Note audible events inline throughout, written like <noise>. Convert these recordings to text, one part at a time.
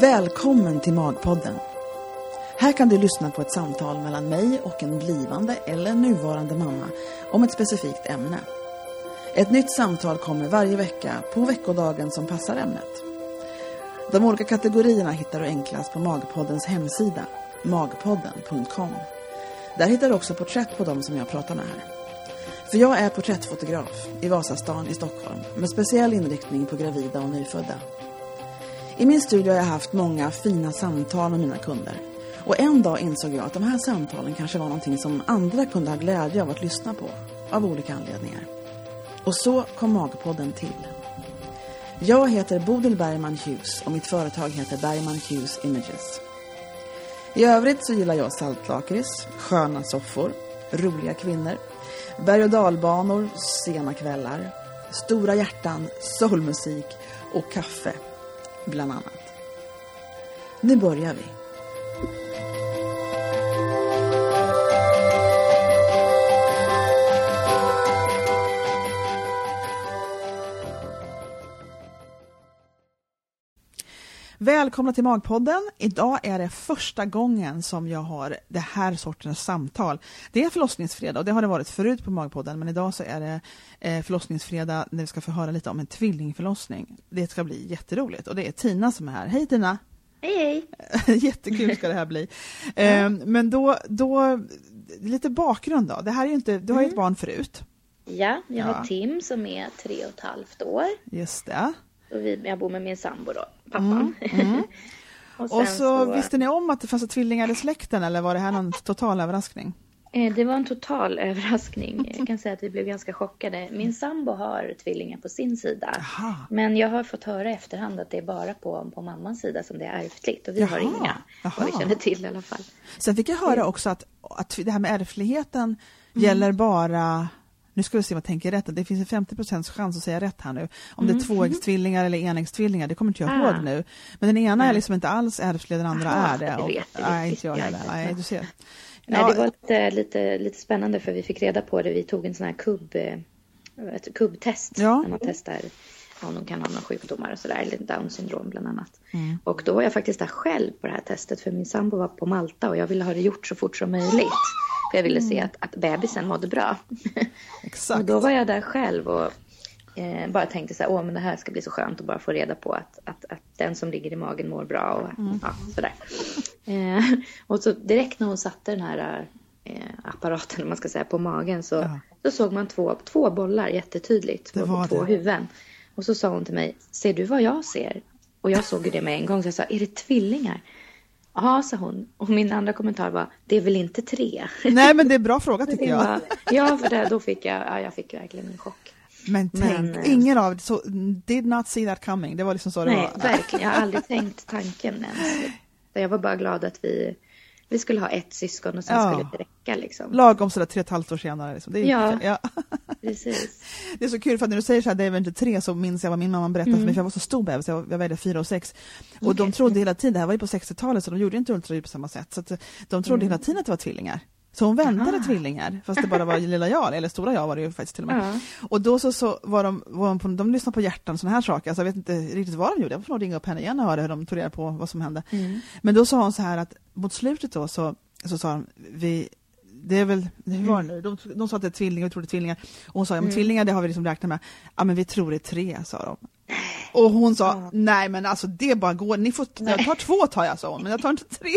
Välkommen till Magpodden. Här kan du lyssna på ett samtal mellan mig och en blivande eller nuvarande mamma om ett specifikt ämne. Ett nytt samtal kommer varje vecka på veckodagen som passar ämnet. De olika kategorierna hittar du enklast på Magpoddens hemsida, magpodden.com. Där hittar du också porträtt på dem som jag pratar med här. För jag är porträttfotograf i Vasastan i Stockholm med speciell inriktning på gravida och nyfödda. I min studio har jag haft många fina samtal med mina kunder. Och en dag insåg jag att de här samtalen kanske var någonting som andra kunde ha glädje av att lyssna på, av olika anledningar. Och så kom Magpodden till. Jag heter Bodil Bergman Hughes och mitt företag heter Bergman Hughes Images. I övrigt så gillar jag saltlakrits, sköna soffor, roliga kvinnor, berg- och dalbanor, sena kvällar, stora hjärtan, soulmusik och kaffe, bland annat. Nu börjar vi. Välkomna till Magpodden. Idag är det första gången som jag har det här sortens samtal. Det är förlossningsfredag och det har det varit förut på Magpodden men idag så är det eh, förlossningsfredag när vi ska få höra lite om en tvillingförlossning. Det ska bli jätteroligt och det är Tina som är här. Hej Tina! Hej hej! <laughs> Jättekul ska det här bli. <laughs> Eh, men då, då, lite bakgrund då. Det här är inte, du har ju ett barn förut. Ja, jag Ja. har Tim som är tre och ett halvt år. Just det. Och vi, jag bor med min sambo då, pappan. <laughs> och sen Och så, visste ni om att det fanns tvillingar i släkten eller var det här någon total överraskning? eh, Det var en total <laughs> överraskning. Jag kan säga att vi blev ganska chockade. Min sambo har tvillingar på sin sida. Aha. Men jag har fått höra i efterhand att det är bara på, på mammans sida som det är ärftligt. Och vi har Jaha, inga, vad vi känner till i alla fall. Sen fick jag höra också att, att det här med ärftligheten gäller bara nu ska vi se om jag tänker rätt. Det finns en 50% chans att säga rätt här nu. Om det är tvåäggstvillingar eller enäggstvillingar, det kommer inte jag Ah. ihåg nu. Men den ena är liksom inte alls ärftlig, den andra Aha, är det. det Och, vet jag nej, inte jag heller. Nej, du ser. Nej, Ja, det var lite, lite, lite spännande för vi fick reda på det. Vi tog en sån här kubb, eh, ett kubbtest. Ja. Där man testar om de kan ha några sjukdomar och sådär. Eller down syndrom bland annat. Mm. Och då var jag faktiskt där själv på det här testet. För min sambo var på Malta och jag ville ha det gjort så fort som möjligt. För jag ville se att, att bebisen mådde bra. och <laughs> exakt. då var jag där själv och eh, bara tänkte så här, åh men det här ska bli så skönt att bara få reda på att, att, att den som ligger i magen mår bra och ja, sådär. <laughs> Eh, och så direkt när hon satte den här eh, apparaten, om man ska säga, på magen så, Ja. så såg man två, två bollar jättetydligt på, på två det. huvuden. Och så sa hon till mig, ser du vad jag ser? Och jag såg ju det med en gång så jag sa, är det tvillingar? Ja, sa hon. Och min andra kommentar var, det är väl inte tre? Nej, men det är en bra fråga <laughs> tycker Det jag. var, ja, för där, då fick jag, ja, jag fick verkligen en chock. Men tänk, Men, eh, ingen av så did not see that coming. Det var liksom så det Nej, var. verkligen. Jag har aldrig tänkt tanken ens. <laughs> Jag var bara glad att vi, vi skulle ha ett syskon och sen Ja. skulle det räcka liksom. Lagom sådär tre och ett halvt år senare. Liksom. Det, är Ja. ja. <laughs> Precis. det är så kul för att när du säger så här, det är väl inte tre, så minns jag vad min mamma berättade Mm. för mig, för jag var så stor bebis, jag, jag vägde fyra och sex. Och de trodde hela tiden, det här var ju på 60-talet, så de gjorde inte ultraljud på samma sätt. Så de trodde hela tiden att det var tvillingar. Så hon väntade. Aha. tvillingar, fast det bara var <laughs> lilla jag, eller stora jag var det ju faktiskt till och med. Ja. Och då så, så var de, var de, på, de lyssnade på hjärtan och sådana här saker, alltså jag vet inte riktigt vad de gjorde, jag får nog ringa upp henne igen och höra hur de tog reda på vad som hände. Mm. Men då sa hon så här att mot slutet då så, så sa de, vi, det är väl, hur var det nu? De, de sa att det är tvillingar, vi tror det är tvillingar. Och hon sa, ja men tvillingar det har vi liksom räknat med. Ja men vi tror det är tre, sa de. Och hon sa, nej men alltså det bara går, ni får, jag tar två tar jag, sa hon, men jag tar inte tre.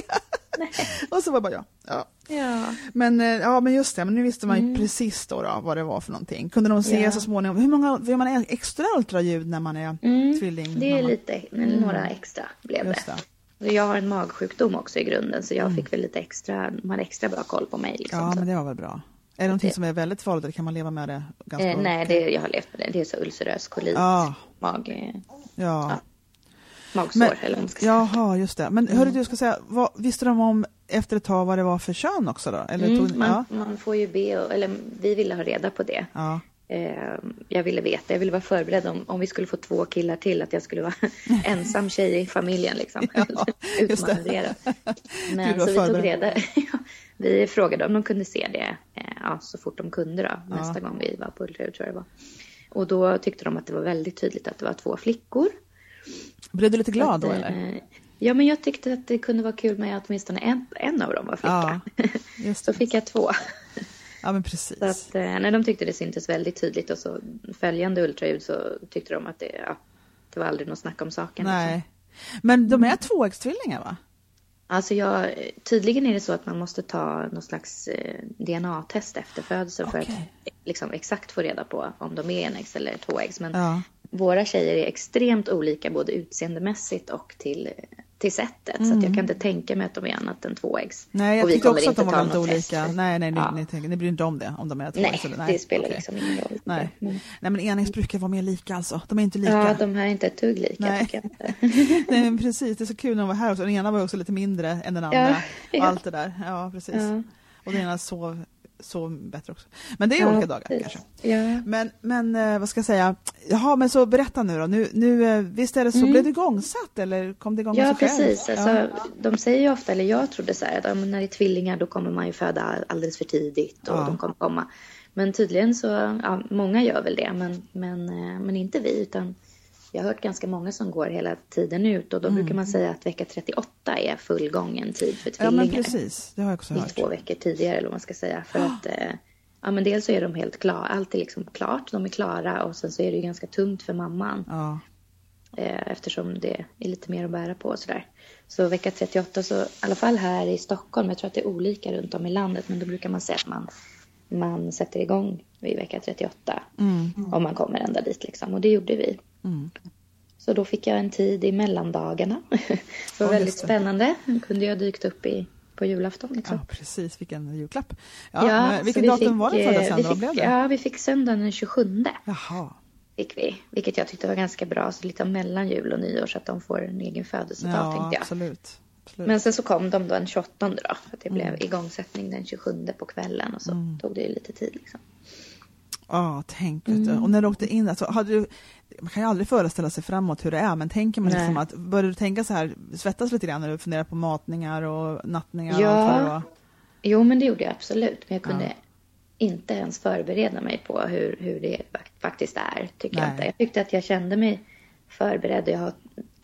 <laughs> och så var bara jag, ja. Ja. Men, eh, ja men just det, men nu visste man ju Mm. precis då, då vad det var för någonting. Kunde de se Ja. så småningom, hur många, gör man extra ultraljud när man är Mm. tvilling? Det är lite, eller några extra blev det. Jag har en magsjukdom också i grunden så jag fick väl lite extra, de hade extra bra koll på mig. Liksom, Ja men det var väl bra. Är det någonting det- som är väldigt farligt eller kan man leva med det? Ganska eh, nej, det, jag har levt med det. Det är så ulcerös kolit, Ja, mag, eh, ja. Ja, magsår Men, eller vad man ska säga. jaha, just det. Men hörru du, ska säga, vad, visste de om efter ett tag vad det var för kön också då? Eller tog, Mm, man, ja, man får ju be, och- eller vi ville ha reda på det. ja. Eh, jag ville veta, jag ville vara förberedd om, om vi skulle få två killar till, att jag skulle vara <laughs> ensam tjej i familjen liksom. <laughs> Ja. Du <laughs> Men så vi tog reda, vi frågade om de kunde se det eh, ja, så fort de kunde då, Ja. nästa gång vi var på ultraljud tror jag det var. Och då tyckte de att det var väldigt tydligt att det var två flickor. Blev du lite glad då Att, eller? eh, Ja, men jag tyckte att det kunde vara kul med att åtminstone en, en av dem var flicka. Ja, just så fick jag två. Ja, men precis. Så att, eh, när de tyckte det syntes väldigt tydligt och så följande ultraljud så tyckte de att det, ja, det var aldrig något snack om saken. Liksom. Nej. Men de är tvåäggstvillingar va? Alltså jag, tydligen är det så att man måste ta någon slags eh, DNA-test efter födseln för att liksom, exakt få reda på om de är enäggs eller tvåäggs. Men Ja. våra tjejer är extremt olika både utseendemässigt och till, till sättet. Så att jag kan inte tänka mig att de är annat än tvåäggs. Mm. Nej, jag tyckte också att de var test. olika. Nej, nej, ni, Ja. ni, tänker, ni bryr inte om det, om de är två Nej, eller- det spelar okej. liksom ingen roll. Nej. Men, nej, men enäggs brukar vara mer lika alltså. De är inte lika. ja, de här är inte ett dugg lika Nej. <laughs> Nej, men precis. Det är så kul när de var här också. Den ena var också lite mindre än den andra. Ja, Och allt det där. Ja, precis. Ja. Och den ena sov, sov bättre också. Men det är Ja, olika dagar precis. kanske. Ja. Men, men eh, vad ska jag säga? Jaha, men så berätta nu då. Nu, nu, eh, visst är det så, Mm. blev det igångsatt eller kom det igång av Ja, sig själv? precis. Alltså, De säger ju ofta, eller jag trodde så här, att ja, när det är tvillingar då kommer man ju föda alldeles för tidigt och Ja. de kommer komma. Men tydligen så, ja, många gör väl det, men, men, eh, men inte vi. Utan jag har hört ganska många som går hela tiden ut och då brukar man säga att vecka 38 är fullgången tid för Mm. Ja, tvillingar. men precis. Det har jag också hört. två veckor tidigare eller vad man ska säga. För att, eh, ja men dels så är de helt klara, allt är liksom klart, de är klara och sen så är det ju ganska tungt för mamman. Eh, eftersom det är lite mer att bära på och sådär. Så vecka 38, så, i alla fall här i Stockholm, jag tror att det är olika runt om i landet, men då brukar man säga att man, man sätter igång vid vecka 38. Om man kommer ända dit liksom. Och det gjorde vi. Mm. Så då fick jag en tid i mellandagarna. <laughs> det var Ja, väldigt spännande. Då kunde jag dykt upp i, på julafton liksom. ja, precis. Vilken julklapp. Ja, så vilken vi datum fick, var det föddes eh, vi Vad blev det? Ja, vi fick söndagen den 27. Jaha. Fick vi, vilket jag tyckte var ganska bra. Så lite mellan jul och nyår så att de får en egen födelsedag Ja, tänkte jag. absolut. Absolut. Men sen så kom de då den 28 då. För det Mm. blev igångsättning den 27 på kvällen och så tog det ju lite tid liksom. Ja, tänk. Vet du. Mm. Och när du åkte in, alltså, hade du, man kan ju aldrig föreställa sig framåt hur det är, men tänker man Nej. liksom att, började du tänka så här, svettas lite grann när du funderar på matningar och nattningar Ja. och allt vad? Jo men det gjorde jag absolut. Men jag kunde inte ens förbereda mig på hur, hur det fak- faktiskt är. Tycker jag, Nej. inte. jag tyckte att jag kände mig förberedd. Jag har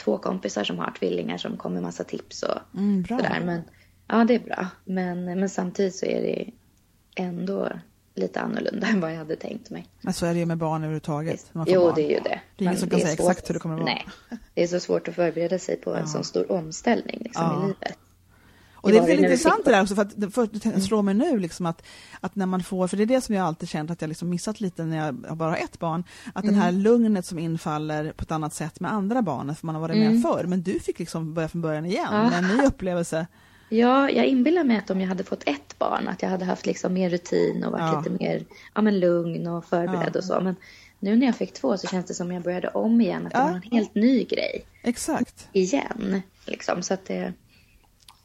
två kompisar som har tvillingar som kom med massa tips och Mm, sådär. Men, ja det är bra. Men, men samtidigt så är det ändå lite annorlunda <laughs> än vad jag hade tänkt mig. Men så är det ju med barn överhuvudtaget. man Jo, barn. det är ju det. Det är ingen som kan säga svårt- exakt hur det kommer att vara. Nej, det är så svårt att förbereda sig på en sån stor omställning liksom, Ja. i livet. Och det är vi intressant det där också, för att det först det slår mig nu liksom att, att när man får, för det är det som jag alltid känt att jag liksom missat lite när jag bara har ett barn, att Mm. den här lugnet som infaller på ett annat sätt med andra barn, för man har varit med förr, men du fick liksom börja från början igen Mm. Ja. med en ny upplevelse. Ja, jag inbillar mig att om jag hade fått ett barn, att jag hade haft liksom mer rutin och varit Ja. lite mer ja, men lugn och förberedd Ja. och så. Men nu när jag fick två så känns det som jag började om igen, att det var en helt ny grej Exakt. igen. Liksom. Så att det,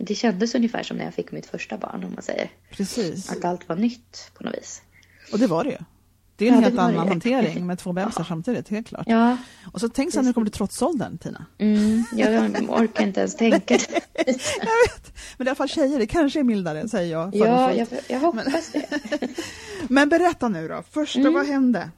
det kändes ungefär som när jag fick mitt första barn, om man säger. Precis. Att allt var nytt på något vis. Och det var det ju. Det är en Ja, det helt det annan ju. hantering <laughs> med två bebisar samtidigt, helt klart. Ja, Och så tänk sen när du kommer till trotsåldern, Tina. mm, jag orkar inte ens tänka <laughs> det. Jag vet, men det i alla fall tjejer, det kanske är mildare, säger jag. Ja, jag, jag hoppas det. <laughs> Men berätta nu då, första, vad hände?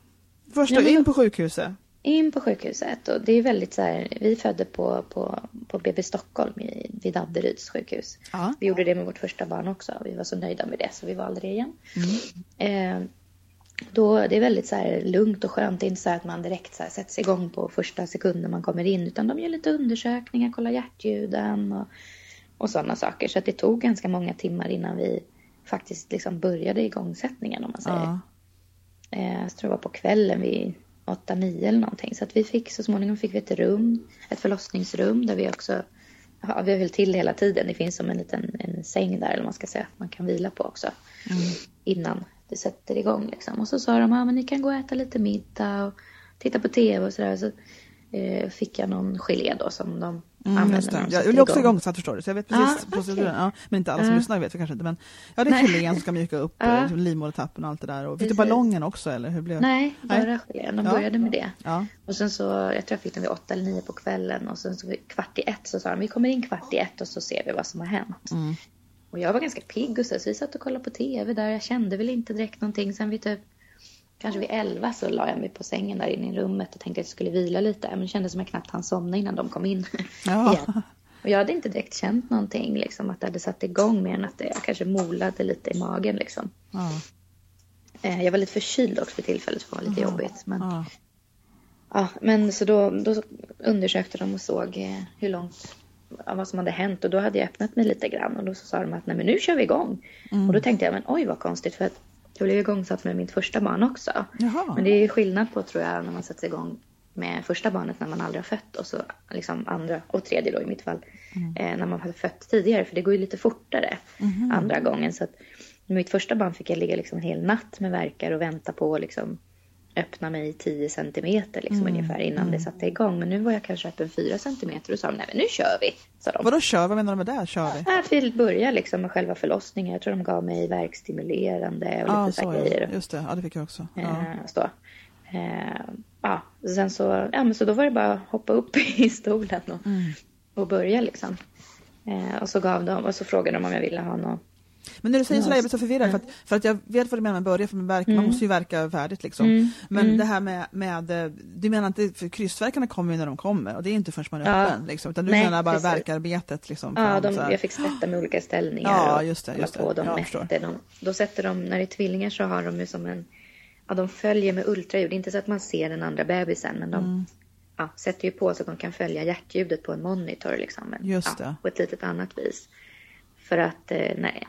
Första Mm. Ja, men- in på sjukhuset. In på sjukhuset och det är väldigt så här, vi födde på, på, på BB Stockholm i, vid Adderyds sjukhus. Ja. Vi gjorde det med vårt första barn också och vi var så nöjda med det så vi valde det igen. Eh, då, det är väldigt så här lugnt och skönt, det är inte så här att man direkt så här sätts igång på första sekunden man kommer in utan de gör lite undersökningar, kollar hjärtljuden och, och sådana saker. Så att det tog ganska många timmar innan vi faktiskt liksom började igångsättningen om man säger. Ja. Eh, jag tror det var på kvällen vid 8-9 eller någonting. Så att vi fick så småningom fick vi ett rum, ett förlossningsrum där vi också, ja, vi höll till hela tiden. Det finns som en liten en säng där eller man ska säga, man kan vila på också. Innan det sätter igång liksom. Och så sa de, ja men ni kan gå och äta lite middag och titta på tv och sådär. Så eh, fick jag någon gelé då som de Mm, just det. de Jag sätter är också igång. igångsatt förstår du, så jag vet precis Ah, proceduren. Ja, men inte alla som Ja. lyssnar vet kanske inte. Men ja, det är gelén som ska mjuka upp ja. livmodertappen och allt det där. Och fick du ballongen också eller hur blev Nej, bara gelén. De Ja. började med det. Ja. Och sen så, jag tror jag fick den vid åtta eller nio på kvällen och sen så kvart i ett så sa de vi kommer in kvart i ett och så ser vi vad som har hänt. Mm. Och jag var ganska pigg och så, så vi satt och kollade på tv där. Jag kände väl inte direkt någonting. Sen vid typ, kanske vid elva så la jag mig på sängen där inne i rummet och tänkte att jag skulle vila lite. Men det kändes som jag knappt hann somna innan de kom in <laughs> Ja. igen. Och jag hade inte direkt känt någonting, liksom, att det hade satt igång mer än att det kanske molade lite i magen. Liksom. Ja. Eh, jag var lite förkyld också för tillfället, för det var lite jobbigt. Men, Ja. ja, men så då, då undersökte de och såg eh, hur långt, ja, vad som hade hänt. Och då hade jag öppnat mig lite grann och då sa de att nej men nu kör vi igång. Och då tänkte jag, men oj vad konstigt för att jag blev igångsatt med mitt första barn också. Jaha. Men det är skillnad på tror jag när man sätter igång med första barnet när man aldrig har fött och så liksom andra och tredje då i mitt fall eh, när man hade fött tidigare för det går ju lite fortare andra gången så att med mitt första barn fick jag ligga liksom en hel natt med verkar och vänta på liksom öppna mig 10 centimeter liksom ungefär innan det satte igång men nu var jag kanske öppen 4 centimeter och sa de, nej men nu kör vi sa de. Vadå kör? Vad menar de med det? Kör vi? Att vi börjar liksom med själva förlossningen. Jag tror de gav mig verkstimulerande och Ja, lite så så här ja. grejer. Just det. Ja, det fick jag också. Ja. Eh, så. Eh, ja, sen så, ja, men så då var det bara att hoppa upp <laughs> i stolen och, Mm. och börja liksom. Eh, och så gav de, och så frågade de om jag ville ha något. Men när du säger sådär, jag blir så förvirrad för att, för att jag vet vad du menar med börja, för man, verk, man måste ju verka färdigt liksom. Mm. Men Mm. det här med, med, eh, du menar inte, för kryssverkarna kommer ju när de kommer och det är inte förrän man är Ja. öppen liksom, utan du Nej, menar bara precis. verkarbetet liksom. Ja, de, jag fick sätta med olika ställningar. Ja, just det, just det. På. De Ja, mätte, de, då sätter de, när det är tvillingar så har de ju som en, ja de följer med ultraljud. Inte så att man ser den andra bebisen men de Mm. ja, sätter ju på så att de kan följa hjärtljudet på en monitor liksom. Men, Just det. På ett litet annat vis. För att, eh, nej,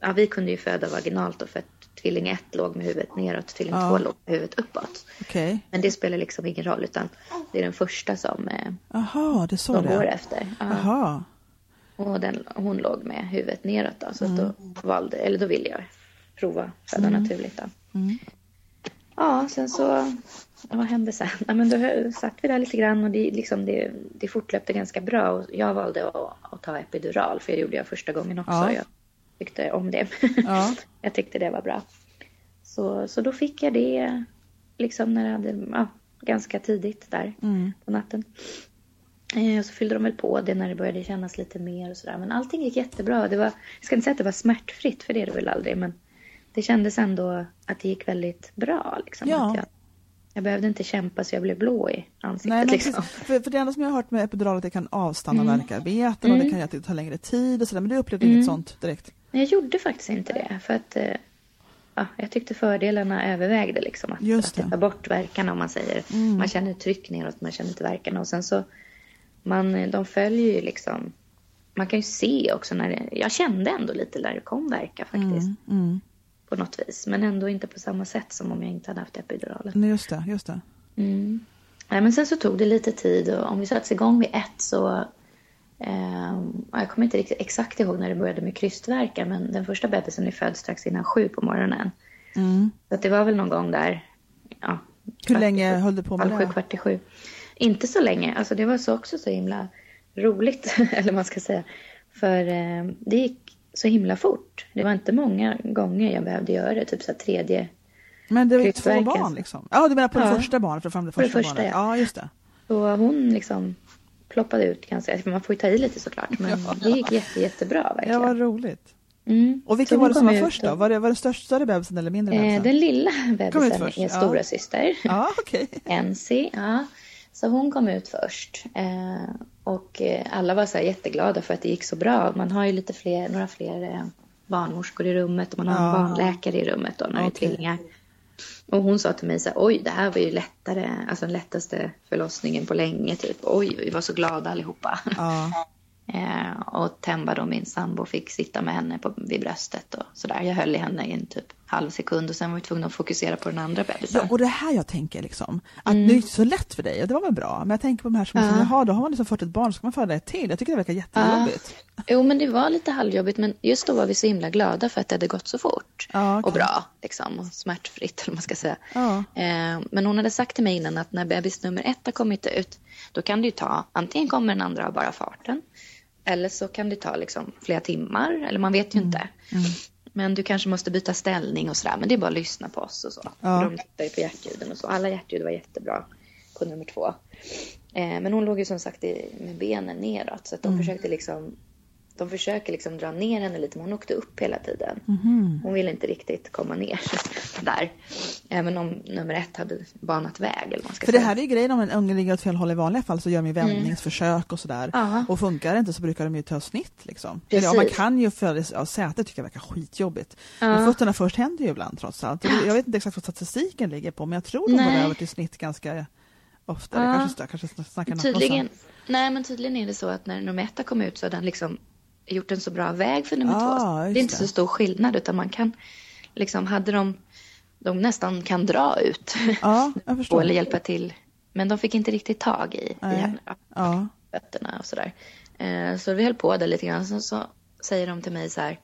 ja, vi kunde ju föda vaginalt då för att tvilling 1 låg med huvudet neråt, tvilling 2 Ja. låg med huvudet uppåt. Okej. Men det spelar liksom ingen roll utan det är den första som eh, Jaha, det de det går efter. Ja. Jaha. Och den, hon låg med huvudet neråt då, så att då valde, eller då ville jag prova föda naturligt då. Mm. Ja, sen så, vad hände sen? Ja, men då satt vi där lite grann och det, liksom, det, det fortlöpte ganska bra. Och jag valde att, att ta epidural, för det gjorde jag första gången också. Ja. Jag tyckte om det. Ja. <laughs> jag tyckte det var bra. Så, så då fick jag det liksom när jag hade, ja, ganska tidigt där Mm. på natten. Eh, och så fyllde de väl på det när det började kännas lite mer och sådär. Men allting gick jättebra. Det var, jag ska inte säga att det var smärtfritt, för det är det väl aldrig. Men det kändes ändå att det gick väldigt bra. Liksom, Ja. att jag, jag behövde inte kämpa så jag blev blå i ansiktet. Nej, liksom. för, för det enda som jag har hört med epidural är att det kan avstanna Mm. värkarbeten och det kan göra att det tar längre tid och sådär, men du upplevde inget sånt direkt? Jag gjorde faktiskt inte det. För att eh, ja, jag tyckte fördelarna övervägde. Liksom, att, Just att ta bort verkarna om man säger. Man känner tryck neråt, man känner inte verkarna. Och sen så, man, de följer ju liksom. Man kan ju se också när det, jag kände ändå lite när det kom verkar faktiskt. Mm. På något vis. Men ändå inte på samma sätt som om jag inte hade haft epiduralen. Nej, just det, just det. Mm. Nej, men sen så tog det lite tid och om vi sattes igång vid ett så eh, jag kommer inte riktigt exakt ihåg när det började med krystvärkar men den första bebisen är född strax innan sju på morgonen. Mm. Så det var väl någon gång där. Ja, Hur länge höll du på med halv sju, det? kvart i sju. Inte så länge. Alltså det var så också så himla roligt, <laughs> eller man ska säga. För eh, det gick så himla fort. Det var inte många gånger jag behövde göra det. Typ så tredje Men det var ju två barn liksom? Ja, du menar på det Ja. första barnet, för fram det På det första, första, barnet? ja. Ja, just det. Så hon liksom ploppade ut ganska, man får ju ta i lite såklart. Men <laughs> det gick jätte, jättebra Ja, verkligen. vad roligt. Mm. Och vilken var det som var först då? Var det, var det störst, större bebisen eller mindre bebisen? Eh, den lilla bebisen är ja. stora syster. Ja. <laughs> NC, ja. Så hon kom ut först. Eh, och eh, alla var så här jätteglada för att det gick så bra. Man har ju lite fler, några fler eh, barnmorskor i rummet och man har Ja. en barnläkare i rummet då när det är tvillingar. Och hon sa till mig så här, oj det här var ju lättare, alltså den lättaste förlossningen på länge typ. Oj, vi var så glada allihopa. Ja. <laughs> Eh, och Temba då, min sambo, fick sitta med henne på, vid bröstet och sådär. Jag höll i henne i en typ halv sekund och sen var vi tvungna att fokusera på den andra bebisen. Ja, och det här jag tänker liksom, att det är inte så lätt för dig, och det var väl bra, men jag tänker på de här som Mm. Ja. liksom, jaha, då har man liksom fått ett barn, så ska man föda ett till. Jag tycker det verkar jättejobbigt. Jo, men det var lite halvjobbigt. Men just då var vi så himla glada för att det hade gått så fort. Ja, okej. Och bra, liksom. Och smärtfritt, eller man ska säga. Ja. Eh, men hon hade sagt till mig innan att när bebis nummer ett har kommit ut, då kan det ju ta, antingen kommer den andra av bara farten, eller så kan det ta liksom flera timmar, eller man vet ju Mm. inte. Men du kanske måste byta ställning och sådär, men det är bara att lyssna på oss och så. Ja. De tittar ju på hjärtljuden och så. Alla hjärtljud var jättebra på nummer två. Eh, men hon låg ju som sagt i, med benen neråt, så att de Mm. försökte liksom de försöker liksom dra ner henne lite, men hon åkte upp hela tiden. Mhm. Hon ville inte riktigt komma ner <laughs> där. Även om nummer ett hade banat väg. Eller man ska För säga. det här är ju grejen om en unge ligger åt fel håll i vanliga fall så gör de ju vändningsförsök och sådär. Ja. Och funkar det inte så brukar de ju ta snitt liksom. Eller, ja, man kan ju för ja, sätet tycker jag verkar skitjobbigt. Ja. Men fötterna först händer ju ibland trots allt. Jag vet inte exakt vad statistiken ligger på men jag tror de går över till snitt ganska ofta. Ja. Kanske, kanske snackar Tydligen, nej, men tydligen är det så att när nummer ett har kommit ut så har den liksom gjort en så bra väg för nummer Ah, två. Det är inte så stor skillnad utan man kan liksom, hade de, de nästan kan dra ut Ja, jag förstår. <laughs> eller hjälpa till. Men de fick inte riktigt tag i, i henne då, Ja. fötterna och sådär. Eh, så vi höll på där lite grann. Sen så säger de till mig så här,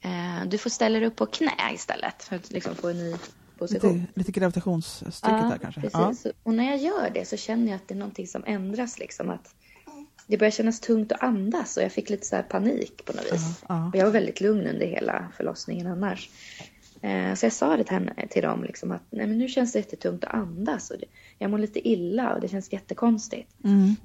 eh, du får ställa dig upp på knä istället för att liksom få en ny position. Lite, lite gravitationstrycket där kanske. Precis. Så- Och när jag gör det så känner jag att det är någonting som ändras. Liksom, att det börjar kännas tungt att andas och jag fick lite så här panik på något vis. ja. Och jag var väldigt lugn under hela förlossningen annars. Eh, så jag sa det till, henne, till dem liksom att Nej, men nu känns det jättetungt att andas. Och det, jag mår lite illa och det känns jättekonstigt. Mm.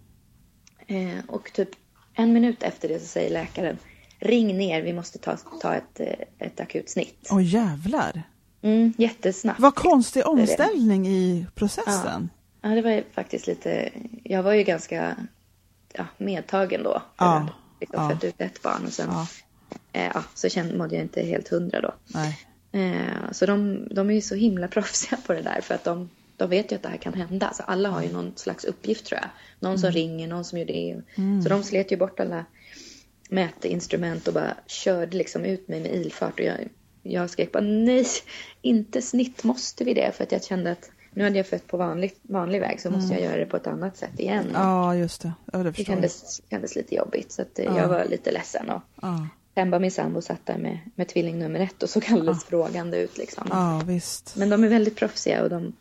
Eh, och typ en minut efter det så säger läkaren Ring ner, vi måste ta, ta ett, eh, ett akut snitt. Åh jävlar. Mm, jättesnabbt. Vad konstig omställning i processen. Ja, det var ju faktiskt lite... Jag var ju ganska ja, medtagen då. För Ja, liksom ja. fött ut ett barn och sen Ja. eh, ja, så kände, mådde jag inte helt hundra då. Eh, så de, de är ju så himla <laughs> proffsiga på det där för att de, de vet ju att det här kan hända. Så alla har ju någon slags uppgift tror jag. Någon Mm. som ringer, någon som gör det. Så de slet ju bort alla mätinstrument och bara körde liksom ut mig med ilfart. Och jag, jag skrek bara nej, inte snitt, måste vi det? För att jag kände att nu hade jag fött på vanlig, vanlig väg så måste jag göra det på ett annat sätt igen. Mm. Ja, just det. Ja, det Det kändes, kändes lite jobbigt så att, eh, jag var lite ledsen. Och Ja. Pemba, min sambo, satt där med, med tvilling nummer ett och såg alldeles frågande ut. Liksom. ja, visst. Men de är väldigt proffsiga och de,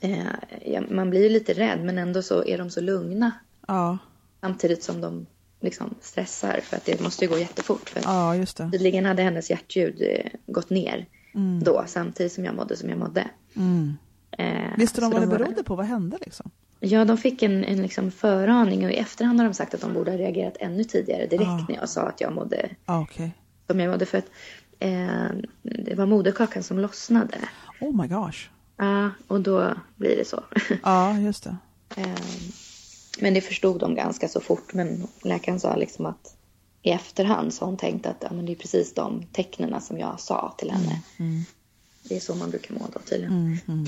eh, ja, man blir ju lite rädd men ändå så är de så lugna Ja, samtidigt som de liksom stressar för att det måste ju gå jättefort. För ja just det. Tydligen hade hennes hjärtljud eh, gått ner då samtidigt som jag mådde som jag mådde. Mm. Eh, Visste de vad det var- berodde på? Vad hände liksom? Ja, de fick en, en liksom föraning och i efterhand har de sagt att de borde ha reagerat ännu tidigare direkt Ah. när jag sa att jag mådde Ja, okej. som jag mådde för att eh, det var moderkakan som lossnade. Oh my gosh. Ja, och då blir det så. <laughs> Ja, just det. Eh, men det förstod de ganska så fort. Men läkaren sa liksom att i efterhand så har hon tänkt att ja, men det är precis de tecknen som jag sa till henne. Det är så man brukar må då tydligen. Mm, mm.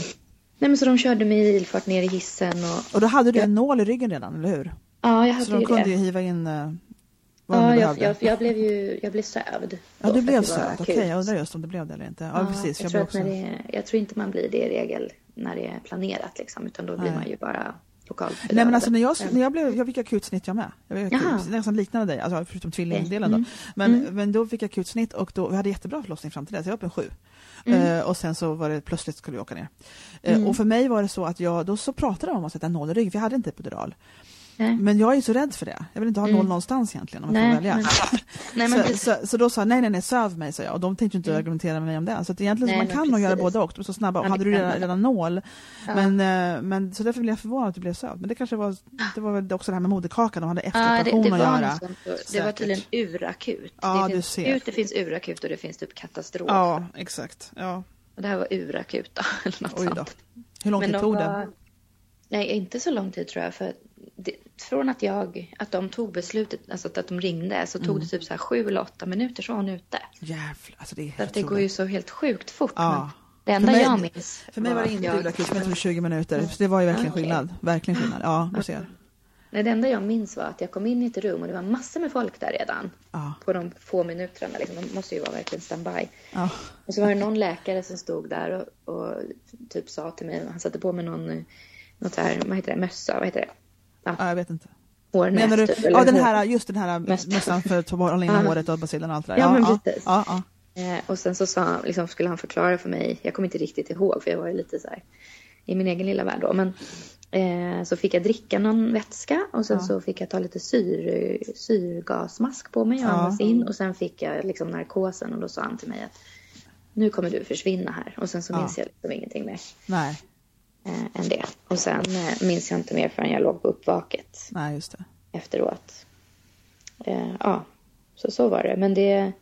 Nej men så de körde mig i ilfart ner i hissen och Och då hade du en nål i ryggen redan, eller hur? ja, jag hade Så de ju kunde det. ju hiva in eh, vad Ja, de jag, jag, jag blev ju jag blev sövd. ja, du blev det sövd. Okej, jag undrar just om det blev det eller inte. Ja, precis. Jag, Jag, tror också... det, jag tror inte man blir det i regel när det är planerat liksom, utan då blir Nej. man ju bara lokalt Nej men alltså när jag, när jag, blev, jag fick akutsnitt jag med. Jag fick akut, nästan liknande dig, alltså förutom tvillingdelen Mm. då. Men, men då fick jag akutsnitt och då, vi hade jättebra förlossning fram till det, så jag var uppe en sju. Mm. Eh, och sen så var det plötsligt skulle vi åka ner. Eh, Och för mig var det så att jag, då så pratade de om att sätta en nål i ryggen, för jag hade inte epidural. Nej. Men jag är ju så rädd för det. Jag vill inte ha nål någonstans egentligen om jag Nej, får välja. men- <laughs> Nej, men så, så, så då sa jag, nej nej nej söv mig sa jag och de tänkte inte argumentera med mig om det. Så egentligen så Nej, man kan nog göra både och, så snabba. Och Ja, hade du redan, redan nål. Ja. Men, eh, men, så därför blev jag förvånad att du blev sövd. Men det kanske var, det var väl också det här med moderkakan, de hade efter Ja, det, det att göra. sånt. Det var tydligen urakut. Ja, det finns. Ut, det finns urakut och det finns typ katastrof. Ja, exakt. Ja. Och det här var urakut då, <laughs> eller något Oj då. Hur lång tid tog det? Nej, inte så lång tid tror jag. För från att, jag, att de tog beslutet, alltså att de ringde, så Mm. tog det typ så här sju eller åtta minuter så var hon ute. Jävlar, alltså det är helt att det går ju så helt sjukt fort. Ja. Det För enda mig- jag minns För mig var det inte jag- urakut, men jag tror 20 minuter. Så det var ju verkligen Okej. skillnad. Verkligen skillnad. Ja, du ser. Nej, det enda jag minns var att jag kom in i ett rum och det var massor med folk där redan. Ja. På de få minuterna. Liksom. De måste ju vara verkligen standby. Ja. Och så var det någon läkare som stod där och, och typ sa till mig, han satte på mig någon, något här, vad heter det, mössa, vad heter det? Ja, jag vet inte. Menar du, ja den här, just den här Mössa. mössan för att hålla in Ja. håret och basilen och allt det där. Ja, men ja, precis. ja, ja. Eh, och sen så sa, liksom, skulle han förklara för mig, jag kommer inte riktigt ihåg för jag var ju lite så här i min egen lilla värld då. Men eh, så fick jag dricka någon vätska och sen så fick jag ta lite syr, syrgasmask på mig och Ja. andas in. Och sen fick jag liksom narkosen och då sa han till mig att nu kommer du försvinna här. Och sen så Ja. minns jag liksom ingenting mer Nej, eh, än det. Och sen eh, minns jag inte mer förrän jag låg på uppvaket nej just det. efteråt. Eh, ja, så så var det. Men det,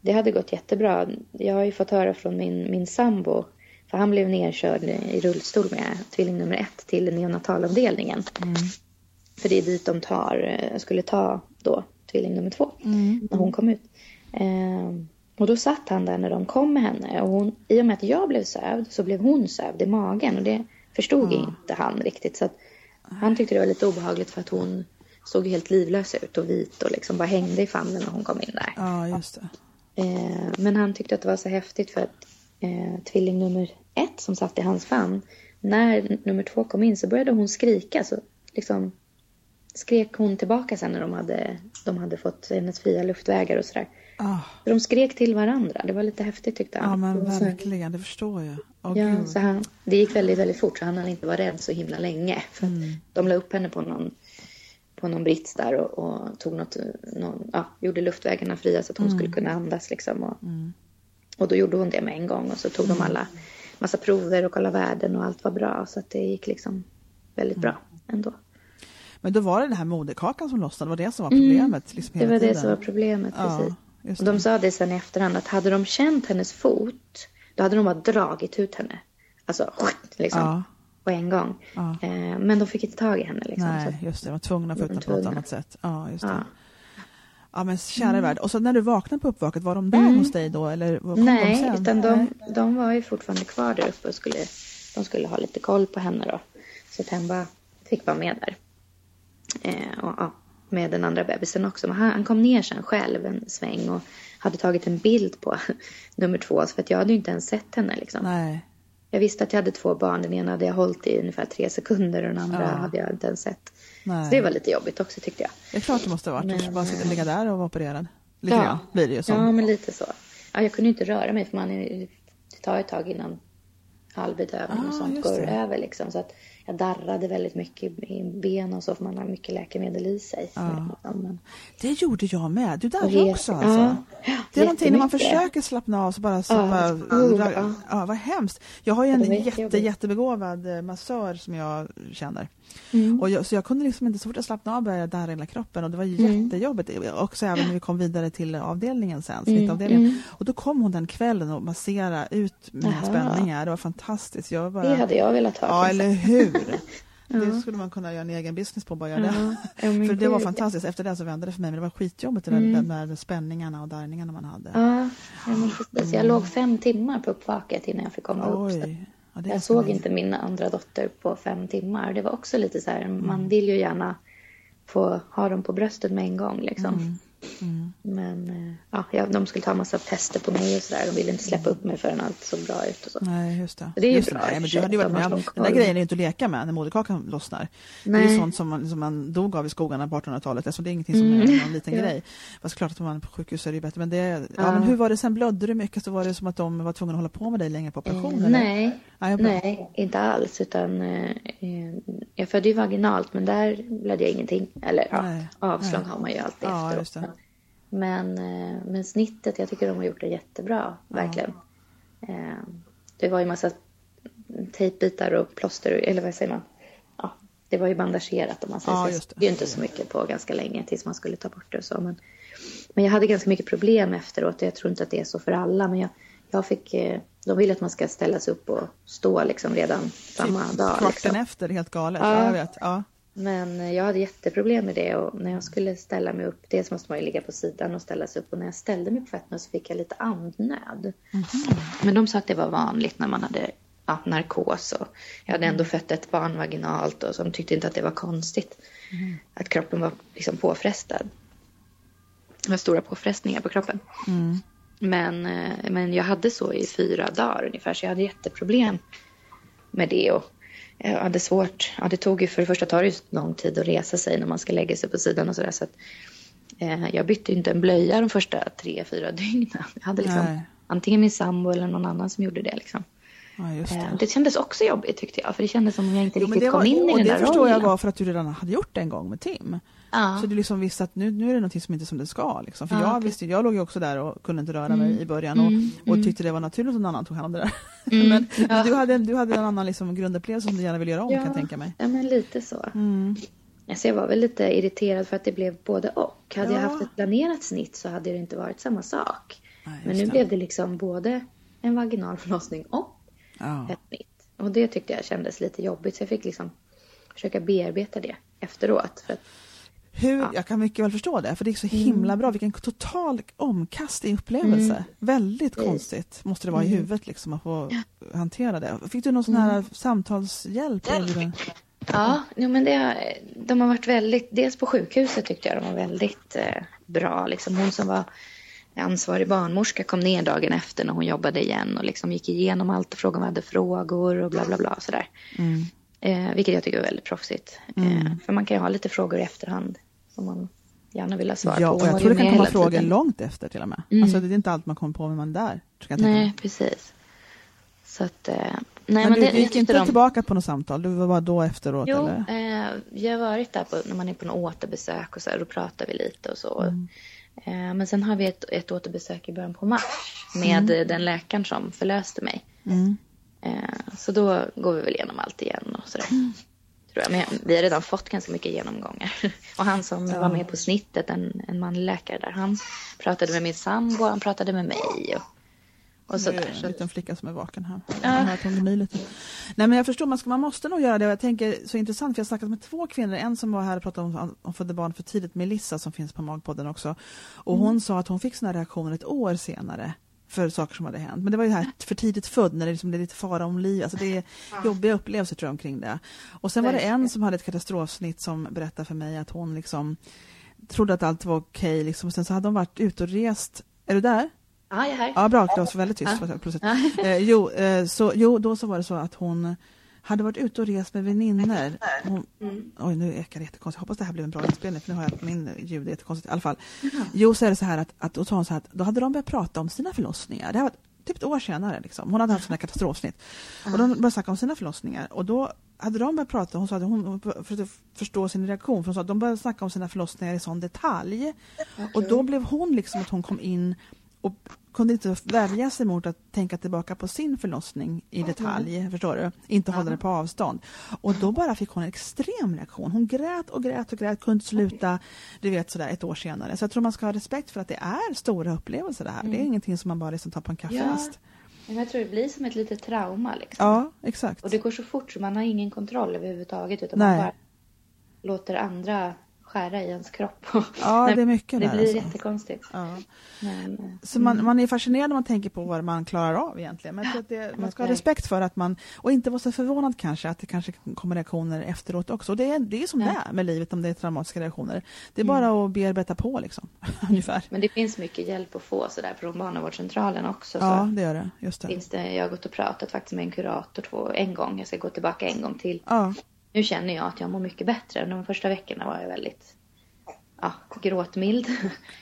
det hade gått jättebra. Jag har ju fått höra från min, min sambo. För han blev nerkörd i rullstol med tvilling nummer ett till neonatalavdelningen. Mm. För det är dit de tar, eh, skulle ta då tvilling nummer två Mm. när hon kom ut. Ehm, och då satt han där när de kom med henne. Och hon, i och med att jag blev sövd så blev hon sövd i magen. Och det förstod inte han riktigt. Så han tyckte det var lite obehagligt för att hon såg helt livlös ut och vit och liksom bara hängde i famnen när hon kom in där. Ja, just det. Eh, men han tyckte att det var så häftigt för att eh, tvilling nummer ett som satt i hans famn, när nummer två kom in så började hon skrika. Så liksom skrek hon tillbaka sen när de hade, de hade fått hennes fria luftvägar och sådär. Så de skrek till varandra. Det var lite häftigt tyckte han. ja, men Det verkligen, det förstår jag. Åh, Ja, så han, det gick väldigt, väldigt fort så han hann inte vara rädd så himla länge. För Mm. De la upp henne på någon, på någon brits där och, och tog något, någon, ja, gjorde luftvägarna fria så att hon Mm. skulle kunna andas. Liksom, och, och då gjorde hon det med en gång och så tog Mm. de alla massa prover och kollade värden och allt var bra. Så att det gick liksom väldigt bra Mm. ändå. Men då var det den här moderkakan som lossnade, det var det som var problemet? Liksom Mm. Det var det tiden. som var problemet. Ja, Precis. Och de sa det sen i efterhand att hade de känt hennes fot då hade de bara dragit ut henne. Alltså <laughs> liksom. Ja. På en gång. Ja. Eh, men de fick inte tag i henne. Liksom, Nej, att- just det. De var tvungna att få ut De henne på tvungna. annat sätt. Ja, just det. Ja. Ja, men kära värld. Och så när du vaknade på uppvaket, var de där hos dig då? Eller kom de Mm. Nej, sen? utan de, de var ju fortfarande kvar där uppe och skulle, de skulle ha lite koll på henne då. Så Temba fick vara med där. Eh, och, ja, med den andra bebisen också. Men han, han kom ner sen själv en sväng och hade tagit en bild på <laughs> nummer två. För att jag hade ju inte ens sett henne liksom. Nej. Jag visste att jag hade två barn. Den ena hade jag hållit i ungefär tre sekunder och den andra Ja. hade jag inte ens sett. Nej. Så det var lite jobbigt också tyckte jag. Det är klart det måste ha varit. Men-. Bara sitta, ligga där och vara opererad. Lite Ja. grann blir det ju som. Ja, men lite så. Ja, jag kunde inte röra mig för man det tar ett tag innan all bedövning Ah, och sånt går det. över. Liksom. Så att jag darrade väldigt mycket i ben och så för man har mycket läkemedel i sig. Ja. Men, Det gjorde jag med. Du het- också alltså. ja. Det är någonting när man försöker slappna av så bara... Så Ja. bara Oh, dra- ja. ja, vad hemskt. Jag har ju en jätte, jättebegåvad eh, massör som jag känner. Mm. Och jag, så jag kunde liksom inte, så fort jag slappnade av började jag darra hela kroppen och det var Mm. jättejobbigt. Också även när vi kom vidare till avdelningen sen, snittavdelningen. mm. Och då kom hon den kvällen och masserade ut mina Aha. spänningar. Det var fantastiskt. Jag bara... Det hade jag velat ha. Ja, eller hur? <laughs> Det skulle man kunna göra en egen business på, bara det. Men för det var fantastiskt. Efter det så vände det för mig, men det var skitjobbigt Mm. de där spänningarna och darrningarna man hade. Ja. Jag låg fem timmar på uppvaket innan jag fick komma upp. Så Oj. Ja, Jag så såg länge. inte min andra dotter på fem timmar. Det var också lite så här, Mm. man vill ju gärna få ha dem på bröstet med en gång liksom. Mm. Men eh, ja, jag, de skulle ta massa tester på mig och sådär. De ville inte släppa upp mig förrän allt såg bra ut och så. Nej, just det. Det är ju just bra det. i Nej, och men du hade ju varit med om, den där grejen är ju inte att leka med när moderkakan lossnar. Det är ju Nej. sånt som man, som man dog av i skogarna på 1800-talet. Alltså det är ingenting som är någon liten Mm. Ja. grej. Fast klart att man på sjukhus är det ju bättre. Men, det, ja. Ja. men hur var det sen? Blödde du mycket? Så var det som att de var tvungna att hålla på med dig länge på operation? eller? Nej, Nej, bra. nej, inte alls. Utan, eh, eh, jag födde ju vaginalt, men där blödde jag ingenting. Eller ja, Nej, avslag nej. har man ju alltid Ja, efteråt. Men, eh, men snittet, jag tycker de har gjort det jättebra. Verkligen. Eh, Det var ju massa tejpbitar och plåster, eller vad säger man? Ja, det var ju bandagerat om man säger Ja, så. det. Det är ju inte så mycket på ganska länge tills man skulle ta bort det och så. Men, men jag hade ganska mycket problem efteråt jag tror inte att det är så för alla. Men jag, jag fick, eh, de vill att man ska ställa sig upp och stå liksom redan samma dag. Typ Kvarten Liksom. efter, helt galet. Ja. Ja, jag vet. Ja. Men eh, jag hade jätteproblem med det och när jag skulle ställa mig upp, dels måste man ju ligga på sidan och ställa sig upp och när jag ställde mig på fötterna så fick jag lite andnöd. Men de sa att det var vanligt när man hade ja, narkos och jag hade ändå fött ett barn vaginalt och de tyckte inte att det var konstigt. Att kroppen var liksom påfrestad. Det var stora påfrestningar på kroppen. Men, eh, men jag hade så i fyra dagar ungefär så jag hade jätteproblem med det. Och jag hade svårt, ja, det tog ju för det första tar det ju lång tid att resa sig när man ska lägga sig på sidan och sådär. Så att, eh, jag bytte inte en blöja de första tre, fyra dygnen. Jag hade liksom Nej. antingen min sambo eller någon annan som gjorde det. Liksom. ja, Eh, det. det kändes också jobbigt tyckte jag. För det kändes som om jag inte Jo, riktigt det var, kom in i den det där förstår jag rollen. var för att du redan hade gjort det en gång med Tim. Ja. Så du liksom visste att nu, nu är det någonting som inte är som det ska. Liksom. För Ja, jag, okej. visste, jag låg ju också där och kunde inte röra mig i början och, mm, och mm. tyckte det var naturligt att någon annan tog hand om det där. <laughs> Mm, men ja. men du, hade, du hade en annan liksom grundupplevelse som du gärna vill göra om Ja. kan jag tänka mig. Ja, men lite så. Mm. Alltså jag var väl lite irriterad för att det blev både och. Hade jag Ja. haft ett planerat snitt så hade det inte varit samma sak. Men nu det. blev det liksom både en vaginal förlossning och Ja. ett snitt. Och det tyckte jag kändes lite jobbigt så jag fick liksom försöka bearbeta det efteråt. För att, Hur, Ja. Jag kan mycket väl förstå det, för det är så himla bra. Vilken total omkast i upplevelse. Mm. Väldigt Precis. konstigt måste det vara i Mm. huvudet liksom, att få hantera det. Fick du någon sån här samtalshjälp? Eller? ja, jo, men det, de har varit väldigt, dels på sjukhuset tyckte jag de var väldigt eh, bra. Liksom hon som var ansvarig barnmorska kom ner dagen efter när hon jobbade igen och liksom gick igenom allt och frågade om jag hade frågor och bla bla bla. Sådär. Mm. Eh, vilket jag tycker är väldigt proffsigt. Mm. Eh, för man kan ju ha lite frågor i efterhand som man gärna vill ha svar Ja, på. och jag tror det kan komma frågor tiden. långt efter till och med. Mm. Alltså, det är inte allt man kommer på när man är där. Nej, precis. Så att... Eh, nej, Men, men, du, det, gick inte de- tillbaka på något samtal? Du var bara då efteråt? Jo, eller? eh, jag har varit där på, när man är på något återbesök och så här, då pratar vi lite och så. Mm. Eh, men sen har vi ett, ett återbesök i början på mars med eh, den läkaren som förlöste mig. Mm. Eh, så då går vi väl igenom allt igen och sådär. Mm. Tror jag. Men vi har redan fått ganska mycket genomgångar. <laughs> Och han som var med på snittet, en, en manlig läkare där, han pratade med min sambo, han pratade med mig. Och, och Det är sådär. en liten flicka som är vaken här. Ja. Jag lite. Nej men jag förstår, man, ska, man måste nog göra det. Jag tänker så intressant, för jag har snackat med två kvinnor. En som var här och pratade om, om födde barn för tidigt, Melissa som finns på Magpodden också. Och Mm. hon sa att hon fick såna reaktioner ett år senare för saker som hade hänt. Men det var ju det här för tidigt född när det liksom blev lite fara om liv. Alltså det är jobbiga upplevelser tror jag omkring det. Och sen var det en som hade ett katastrofsnitt som berättade för mig att hon liksom trodde att allt var okej. liksom. Och sen så hade hon varit ute och rest. Är du där? ja, jag är här. Ja, bra. Det var väldigt tyst. Plötsligt. Ja. Eh, jo, eh, så, jo, då så var det så att hon hade varit ute och rest med väninnor. Hon, Mm. oj, nu ekar det jättekonstigt. Jag hoppas det här blev en bra inspelning för nu har jag min ljud är jättekonstigt. I alla fall. Jo, så är det så här att, att då hon så här att då hade de börjat prata om sina förlossningar. Det här var typ ett år senare. Liksom. Hon hade haft här katastrofsnitt. Och de började snacka om sina förlossningar. Och då hade de börjat prata, hon sa att hon försökte förstå sin reaktion. För hon sa att de började snacka om sina förlossningar i sån detalj. Och då blev hon liksom att hon kom in och kunde inte värja sig mot att tänka tillbaka på sin förlossning i detalj, förstår du? Inte hålla det på avstånd. Och då bara fick hon en extrem reaktion. Hon grät och grät och grät, kunde inte sluta, du vet sådär ett år senare. Så jag tror man ska ha respekt för att det är stora upplevelser det här. Det är ingenting som man bara liksom tar på en kafferast. Men jag tror det blir som ett litet trauma. Liksom. Ja, exakt. Och det går så fort så man har ingen kontroll överhuvudtaget. Utan Nej. man bara låter andra skära i ens kropp. <laughs> Ja, det är mycket Det blir Alltså. jättekonstigt. Ja. Men, eh, Så man, man är fascinerad när man tänker på vad man klarar av egentligen. Men att det, man ska ha respekt för att man, och inte vara så förvånad kanske att det kanske kommer reaktioner efteråt också. Och det är, det är som Ja. det är med livet om det är traumatiska reaktioner. Det är bara att bearbeta på liksom, <laughs> ungefär. men det finns mycket hjälp att få sådär från barnavårdscentralen också. Ja, det gör det. Just det. finns det, jag har gått och pratat faktiskt med en kurator två, en gång. Jag ska gå tillbaka en gång till. Ja, Nu känner jag att jag mår mycket bättre. De första veckorna var jag väldigt ja, gråtmild.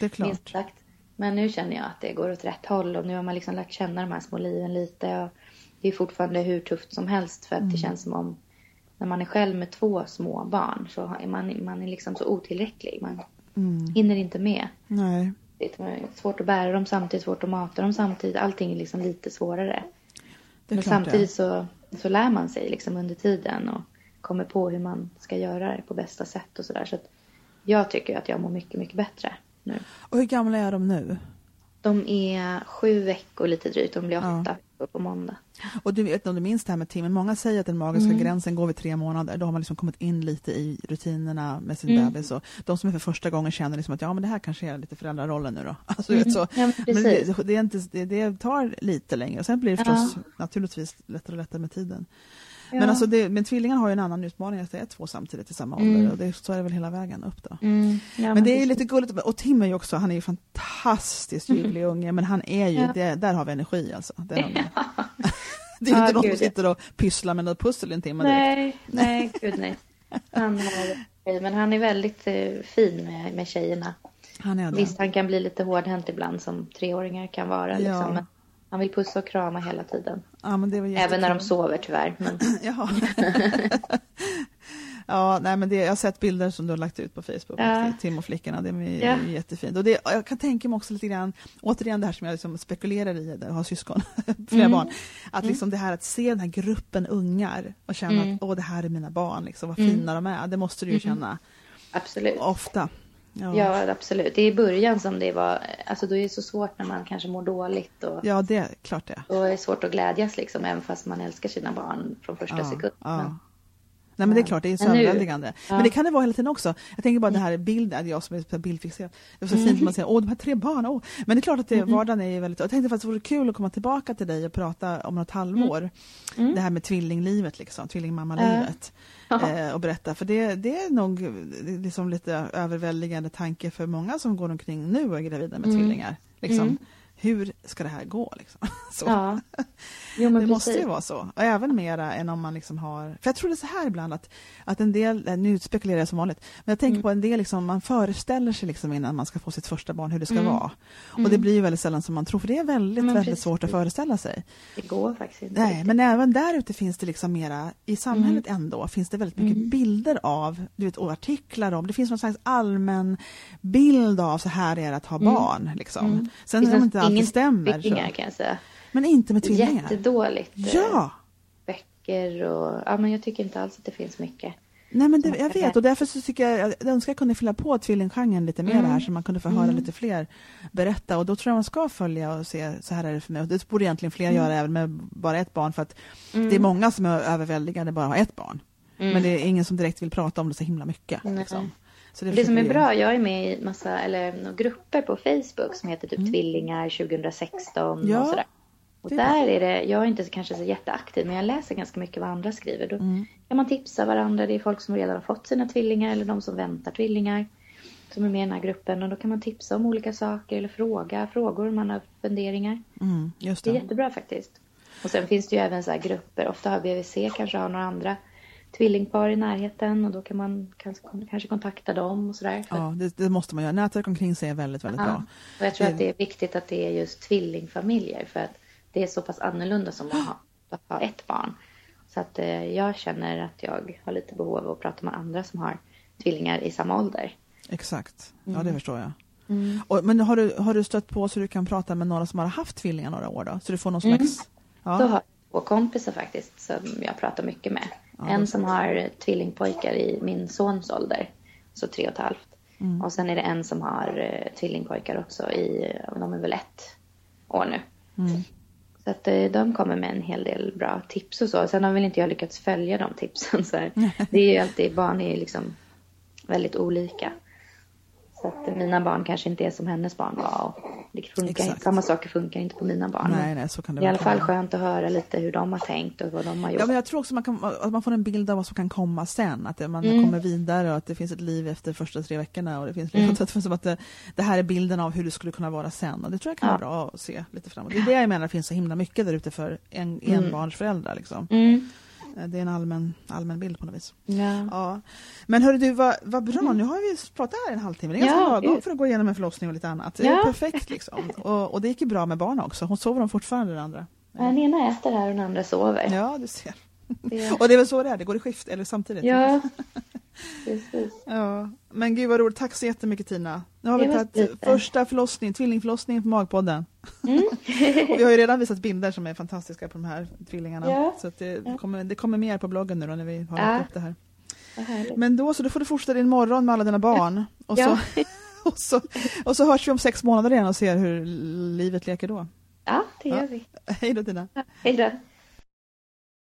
det är <laughs> klart. sagt. Men nu känner jag att det går åt rätt håll och nu har man liksom lärt känna de här små liven lite. Det är fortfarande hur tufft som helst för att Mm. det känns som om när man är själv med två små barn så är man, man är liksom så otillräcklig. Man Mm. hinner inte med. Nej, Det är svårt att bära dem samtidigt, svårt att mata dem samtidigt. Allting är liksom lite svårare. Men samtidigt det. så, så lär man sig liksom under tiden och kommer på hur man ska göra det på bästa sätt och sådär. Så att jag tycker att jag mår mycket, mycket bättre nu. Och hur gamla är de nu? De är sju veckor lite drygt. De blir Ja. åtta veckor på måndag. Och du vet om du minns det här med timmen. Många säger att den magiska Mm. gränsen går vid tre månader. Då har man liksom kommit in lite i rutinerna med sin Mm. bebis. Och de som är för första gången känner liksom att ja, men det här kanske är lite föräldrarollen nu då. <laughs> Alltså, du vet, så. Ja, men det, det, är inte, det, det tar lite längre. Och sen blir det förstås naturligtvis lättare och lättare med tiden. Men, alltså det, men tvillingar har ju en annan utmaning att det är två samtidigt i samma ålder. Mm. Och det, så är det väl hela vägen upp då. Mm. Ja, Men det är lite gulligt. Och Tim är ju också, han är ju fantastiskt ljuvlig unge. Men han är ju, Ja. det, där har vi energi alltså. Det är, <laughs> det är inte någon som gud, ja. sitter och pysslar med något pussel i en timme. Nej, nej, gud nej. Han har, men han är väldigt eh, fin med, med tjejerna. Han. Visst, han kan bli lite hårdhänt ibland som treåringar kan vara. Liksom, han vill pussa och krama hela tiden. Ja, Även när de sover tyvärr. Men, <laughs> Jaha. <laughs> ja, nej, men det, jag har sett bilder som du har lagt ut på Facebook, Ja. Tim och flickorna. Det är Ja. jättefint. Och det, jag kan tänka mig också lite grann, återigen det här som jag liksom spekulerar i, jag har syskon, <laughs> flera Mm. barn, att liksom det här att se den här gruppen ungar och känna Mm. att åh, det här är mina barn, liksom, vad Mm. fina de är. Det måste du ju Mm. känna absolut. ofta. Ja. ja. absolut. Det är i början som det var, alltså då är det så svårt när man kanske mår dåligt och, ja, det är klart det. Och är svårt att glädjas liksom, även fast man älskar sina barn från första ja, sekund. Ja. Nej men det är klart, det är så överväldigande. Ja. Men det kan det vara hela tiden också. Jag tänker bara det här bilden, jag som är bildfixerad. Det är så fint att man säger, åh de här tre barnen, åh. Men det är klart att det, mm. vardagen är väldigt, jag tänkte faktiskt det vore kul att komma tillbaka till dig och prata om något halvår. Mm. mm. Det här med tvillinglivet liksom, tvillingmammalivet. Eh, och berätta, för det, det är nog liksom lite överväldigande tanke för många som går omkring nu och är gravida med mm. tvillingar. Liksom. Mm hur ska det här gå? Liksom? <laughs> Så. Ja. Jo, det precis. måste ju vara så. Och även mera än om man liksom har... För jag tror det är så här ibland att, att en del, nu spekulerar jag som vanligt, men jag tänker mm. på en del, liksom, man föreställer sig liksom innan man ska få sitt första barn hur det ska mm. vara. Och mm. det blir ju väldigt sällan som man tror, för det är väldigt, men väldigt precis. svårt att föreställa sig. Det går faktiskt inte. Nej, men även där ute finns det liksom mera, i samhället mm. ändå, finns det väldigt mycket mm. bilder av, du vet, och artiklar om, det finns någon slags allmän bild av så här är det att ha mm. barn. Liksom. Sen är det inte alltid stämmer. Tvillingar kan jag säga. Men inte med tvillingar? Jättedåligt. Ja! Böcker och... Ja, men jag tycker inte alls att det finns mycket. Nej, men det, jag vet och därför så tycker jag, jag önskar jag kunde fylla på tvillinggenren lite mer mm. här så man kunde få höra mm. lite fler berätta och då tror jag man ska följa och se så här är det för mig och det borde egentligen fler mm. göra även med bara ett barn för att det är mm. många som är överväldigade bara har ett barn. Mm. Men det är ingen som direkt vill prata om det så himla mycket. Liksom. Det, det som är bra, jag är med i massa eller, grupper på Facebook som heter typ mm. Tvillingar 2016 ja, och sådär. Och där är det, jag är inte kanske så jätteaktiv men jag läser ganska mycket vad andra skriver. Då mm. kan man tipsa varandra, det är folk som redan har fått sina tvillingar eller de som väntar tvillingar som är med i den här gruppen och då kan man tipsa om olika saker eller fråga frågor om man har funderingar. Mm, det. det. är jättebra faktiskt. Och sen finns det ju även så grupper, ofta har BVC kanske har några andra tvillingpar i närheten och då kan man kanske, kanske kontakta dem och sådär. Ja, det, det, måste man göra. Nätverk omkring sig är väldigt, väldigt Aha. bra. Och jag tror det... att det är viktigt att det är just tvillingfamiljer för att det är så pass annorlunda som att ha, att ha ett barn. Så att eh, jag känner att jag har lite behov av att prata med andra som har tvillingar i samma ålder. Exakt, ja det mm. förstår jag. Mm. Och, men har du, har du stött på så du kan prata med några som har haft tvillingar några år då? Så du får någon slags... Mm. Ja. Då har jag två kompisar faktiskt som jag pratar mycket med. Ja, en som har tvillingpojkar i min sons ålder, så tre och ett halvt. Mm. Och sen är det en som har uh, tvillingpojkar också i, de är väl ett år nu. Mm. Så att uh, de kommer med en hel del bra tips och så. Sen har väl inte jag lyckats följa de tipsen. Så här. <laughs> Det är ju alltid, barn är ju liksom väldigt olika. Så att mina barn kanske inte är som hennes barn var. Och det funkar, samma saker funkar inte på mina barn. Nej, nej, så kan det I alla fall skönt att höra lite hur de har tänkt och vad de har gjort. Ja, men jag tror också man kan, att man får en bild av vad som kan komma sen. Att man mm. kommer vidare och att det finns ett liv efter första tre veckorna. Och det finns mm. att, <laughs> som att det, det, här är bilden av hur det skulle kunna vara sen. Och det tror jag kan ja. vara bra att se lite framåt. Det är det jag menar, det finns så himla mycket där ute för en, mm. enbarnsföräldrar. Liksom. Mm. Eh, det är en allmän, allmän bild på något vis. Ja. ja. Men hörru du, vad, vad bra, mm. nu har vi pratat här en halvtimme. Det är ganska ja, lagom för att gå igenom en förlossning och lite annat. Det är ja. perfekt liksom. Och, och det gick ju bra med barn också. Hon sover de fortfarande den andra? Den ena äter här och den andra sover. Ja, du ser. Det. och det är väl så det är, det går i skift eller samtidigt? Ja, <laughs> precis. Ja. Men gud vad roligt, tack så jättemycket Tina. Nu har vi tagit första förlossning, tvillingförlossningen på Magpodden. Mm. <laughs> och vi har ju redan visat bilder som är fantastiska på de här tvillingarna. Ja. Så det, ja. kommer, det kommer mer på bloggen nu då när vi har ja. upp det här. Men då så, då får du fortsätta din morgon med alla dina barn. Och, så, <laughs> och, så, och så hörs vi om sex månader igen och ser hur livet leker då. Ja, det gör vi. Hej då Tina. hej då.